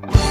we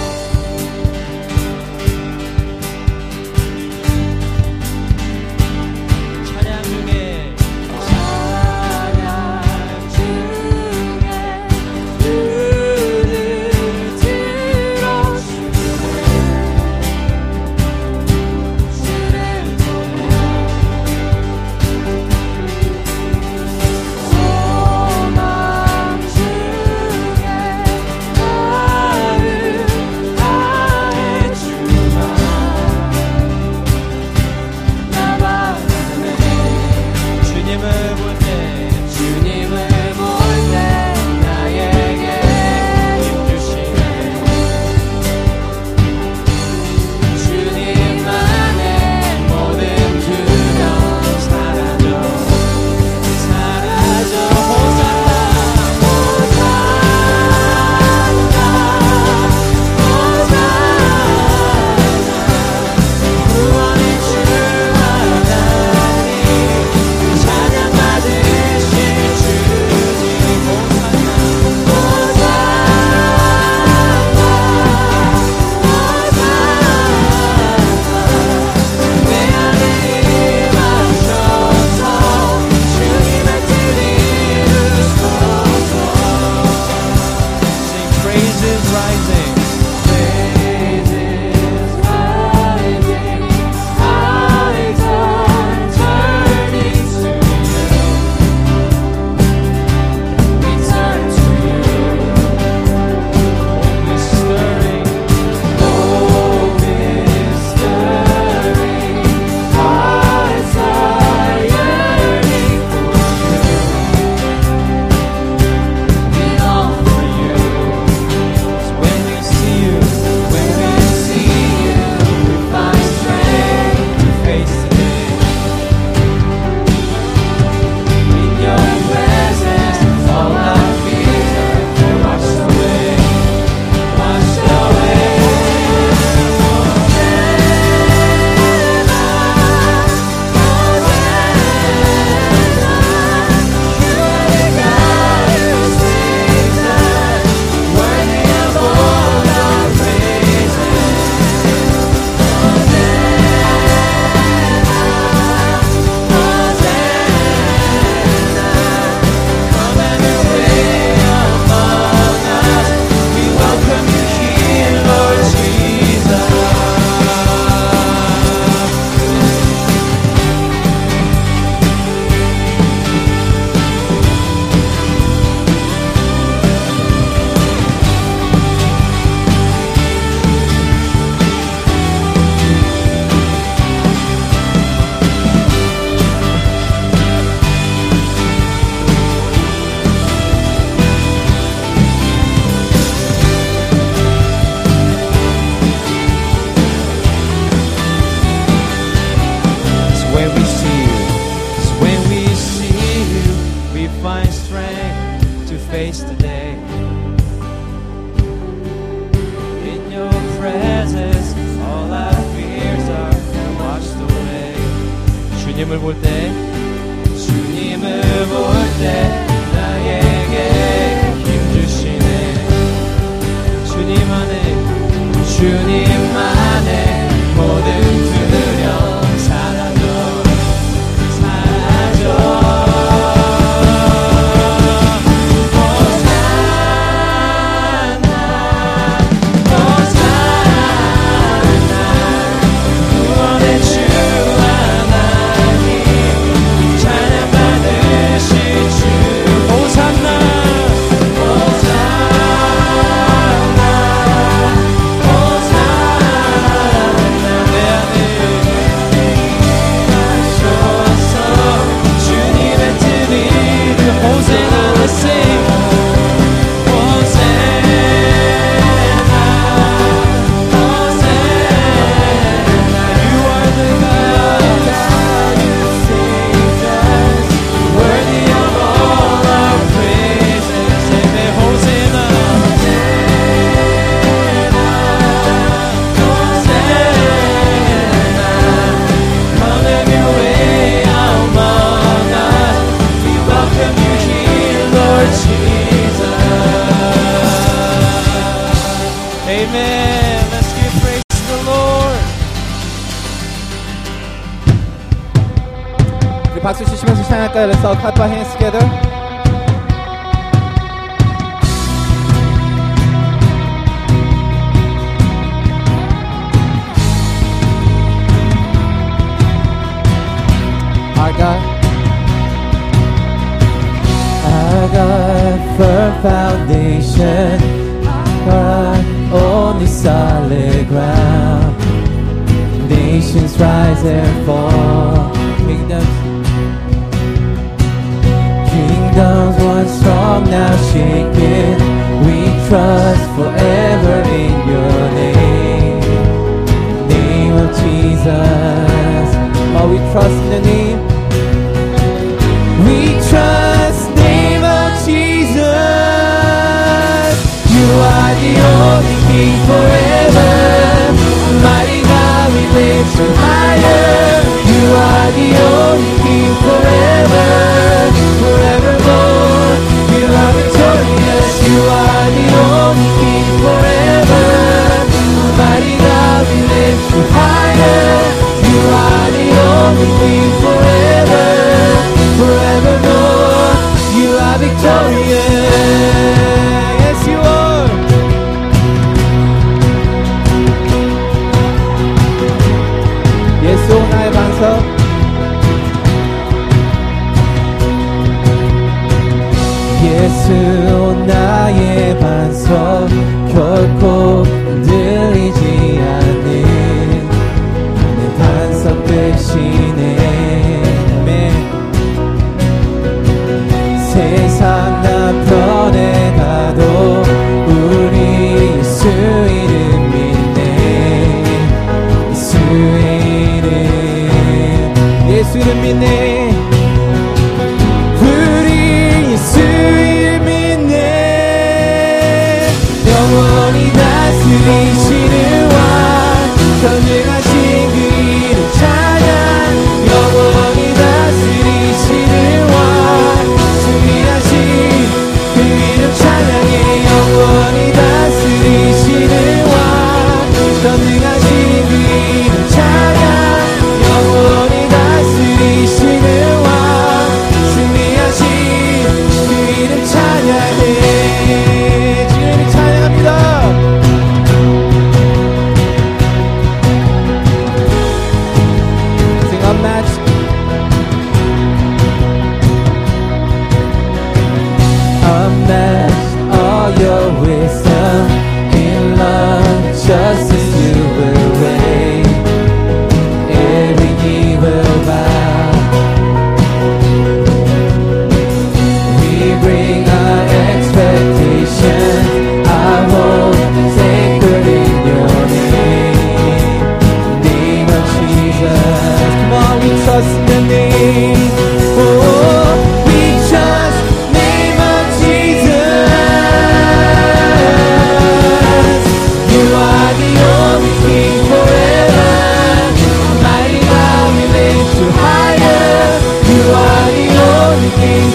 Okay, let's all clap our hands together. I got. I got firm foundation. Our God, only solid ground. Nations rise and fall. Kingdoms strong now shaken. We trust forever in your name. Name of Jesus. Oh, we trust in the name. We trust name of Jesus. You are the only King forever. Mighty God, we lift you higher. You are the only King forever. are the only King forever. terminei. everything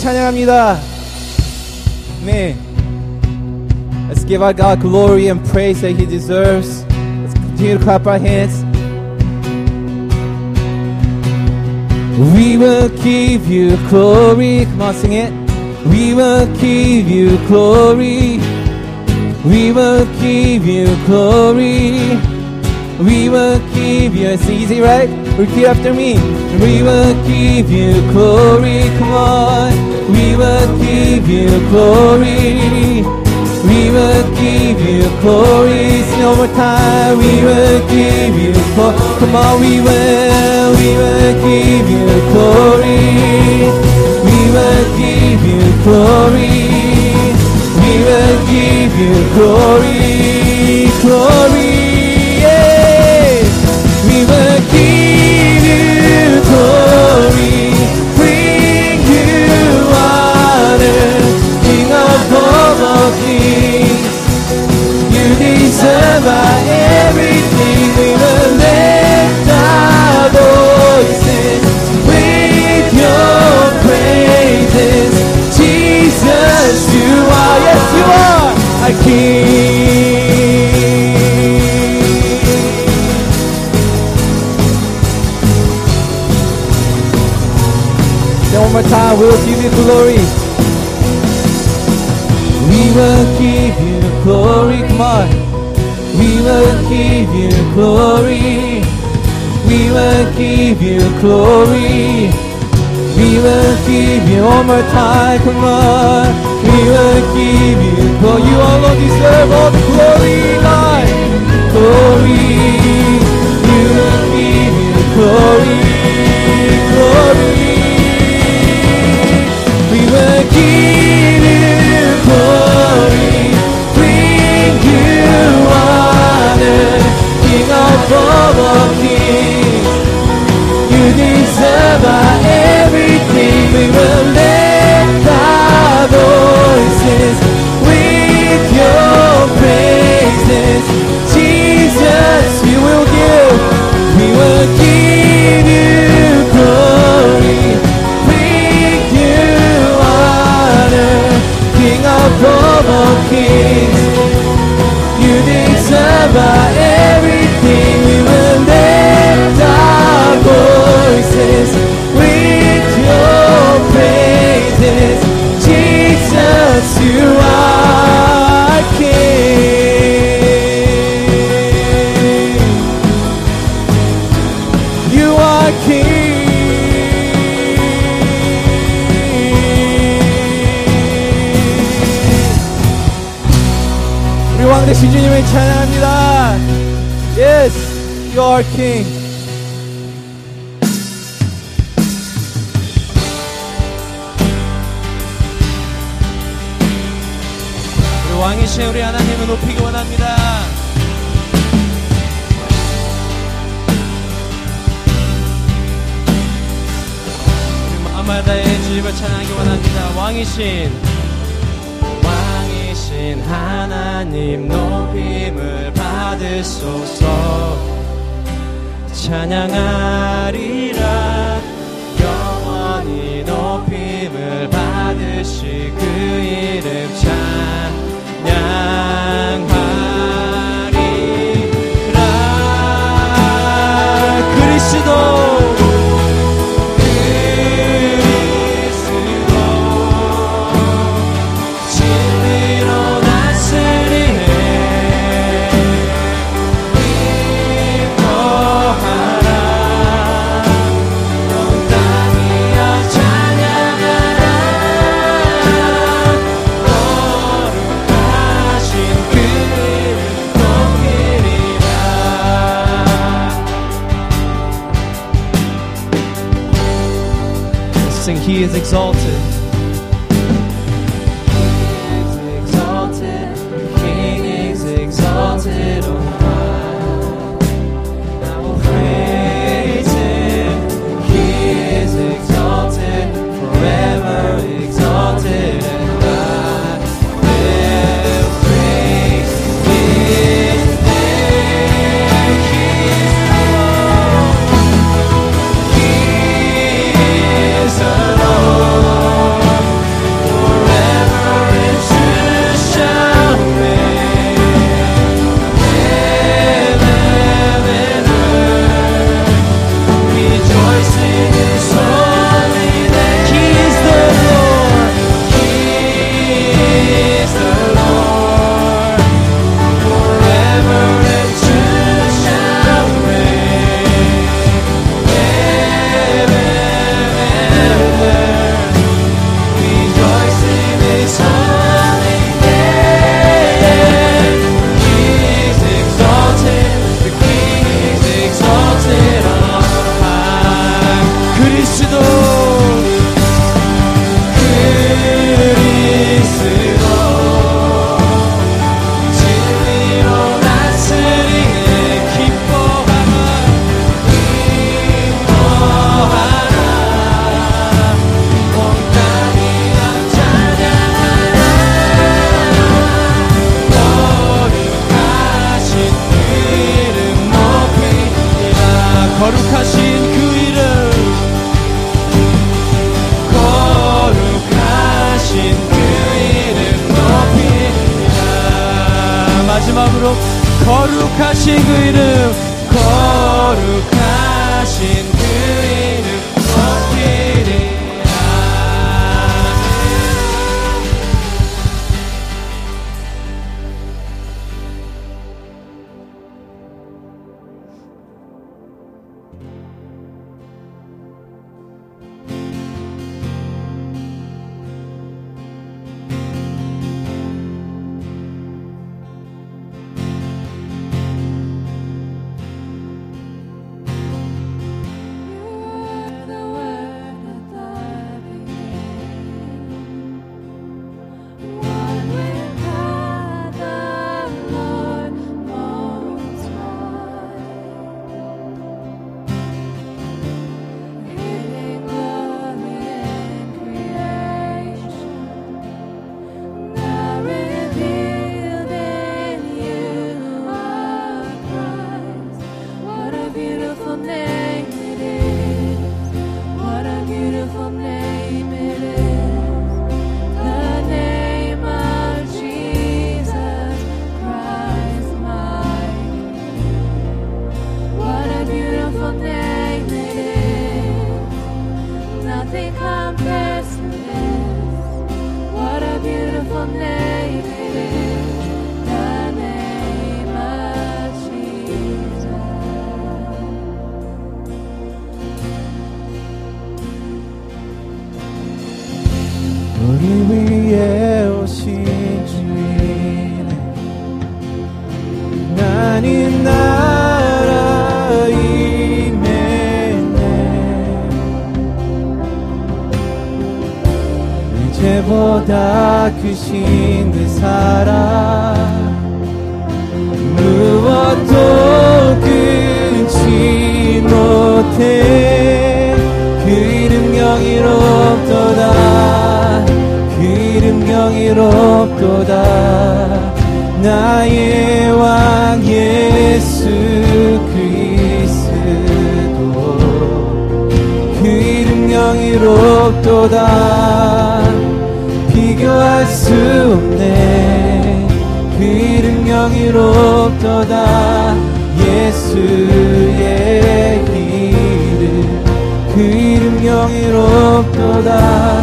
찬양합니다. 네. Let's give our God glory and praise that He deserves. Let's continue to clap our hands. We will give you glory. Come on, sing it. We will give you glory. We will give you glory. We will give you. It's easy, right? Repeat after me. We will give you glory. Come on. We will give you glory. We will give you glory. Sing one more time. We will give you glory. Come on, we will. We will give you glory. We will give you glory. We will give you glory, glory. Yeah. We will give glory. We will give you one more time, come on. We will give you glory. You alone deserve all the glory, Lord. Glory. We will give you glory. King of all kings. 주님을 찬양하기 원합니다. 왕이신 왕이신 하나님 높임을 받으소서. 찬양하리라. 영원히 높임을 받으시 그 이름 찬양 is exalted. 나는 나라 임했네 이제보다 크신 그 사랑 무엇도 끊지 못해. 그 이름 영이롭도다. 그 이름 영이롭도다. 나의 왕 예수 그리스도. 그 이름 영이롭도다. 비교할 수 없네. 그 이름 영이롭도다. 예수의 이름. 그 이름 영이롭도다.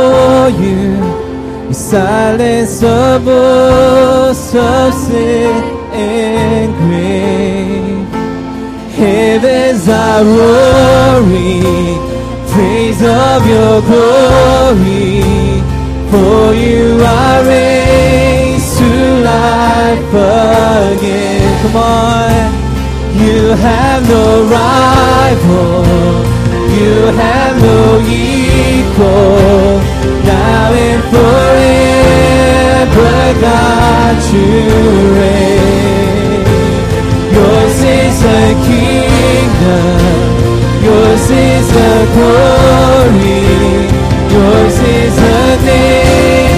Before you. You silence the voice of sin and grave. Heavens are roaring, praise of your glory. For you are raised to life again. Come on. You have no rival. You have no equal. Now and forever, God, you reign. Yours is the kingdom. Yours is the glory. Yours is the name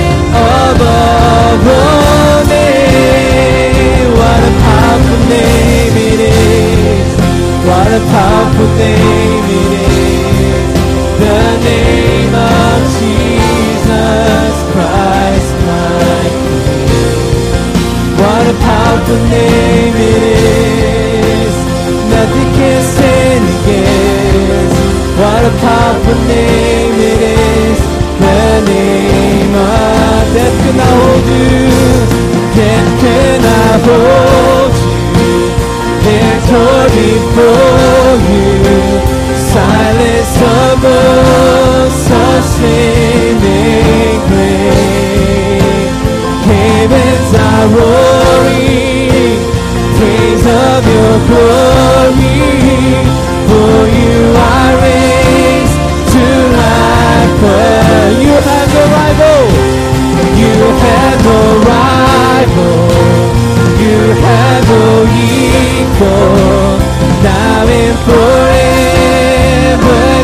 Now and forever,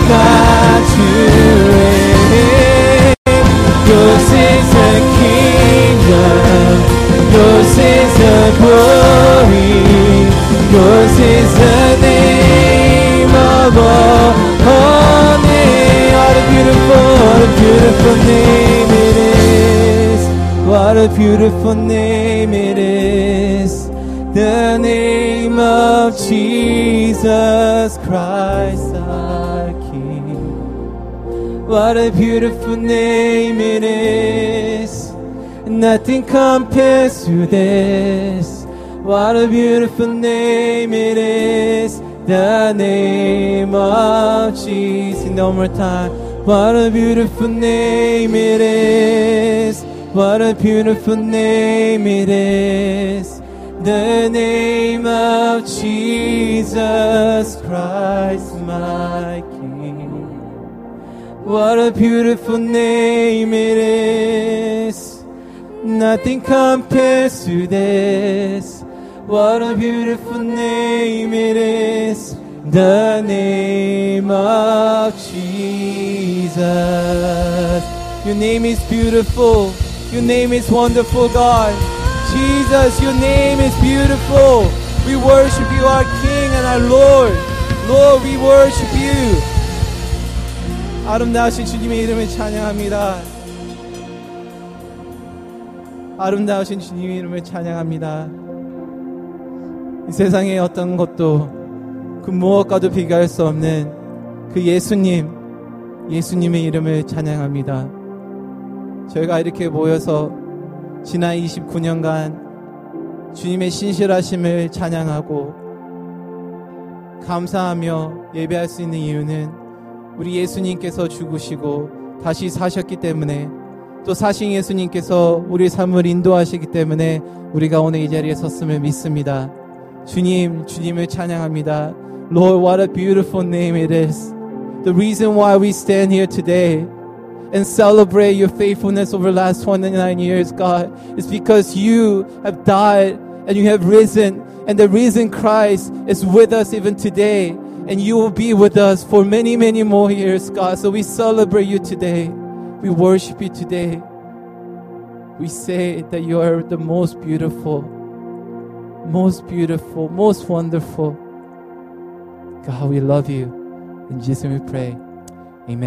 God, you glory. Yours is the name of all. all name. What a beautiful, what a beautiful name it is. What a beautiful name it is. The name of Jesus Christ our King. What a beautiful name it is. Nothing compares to this. What a beautiful name it is. The name of Jesus. One more time. What a beautiful name it is. What a beautiful name it is. The name of Jesus Christ, my King. What a beautiful name it is. Nothing compares to this. What a beautiful name it is. The name of Jesus. Your name is beautiful. Your name is wonderful, God. Jesus, your name is beautiful. We worship you, our King and our Lord. Lord, we worship you. 아름다우신 주님의 이름을 찬양합니다. 아름다우신 주님의 이름을 찬양합니다. 이 세상의 어떤 것도 그 무엇과도 비교할 수 없는 그 예수님, 예수님의 이름을 찬양합니다. 저희가 이렇게 모여서 지난 29년간 주님의 신실하심을 찬양하고 감사하며 예배할 수 있는 이유는 우리 예수님께서 죽으시고 다시 사셨기 때문에 또 사신 예수님께서 우리 삶을 인도하시기 때문에 우리가 오늘 이 자리에 섰음을 믿습니다. 주님, 주님을 찬양합니다. Lord, what a beautiful name it is. The reason why we stand here today and celebrate your faithfulness over the last 29 years, God, is because you have died and you have risen, and the risen Christ is with us even today, and you will be with us for many, many more years, God. So we celebrate you today. We worship you today. We say that you are the most beautiful, most beautiful, most wonderful. God, we love you. In Jesus' we pray.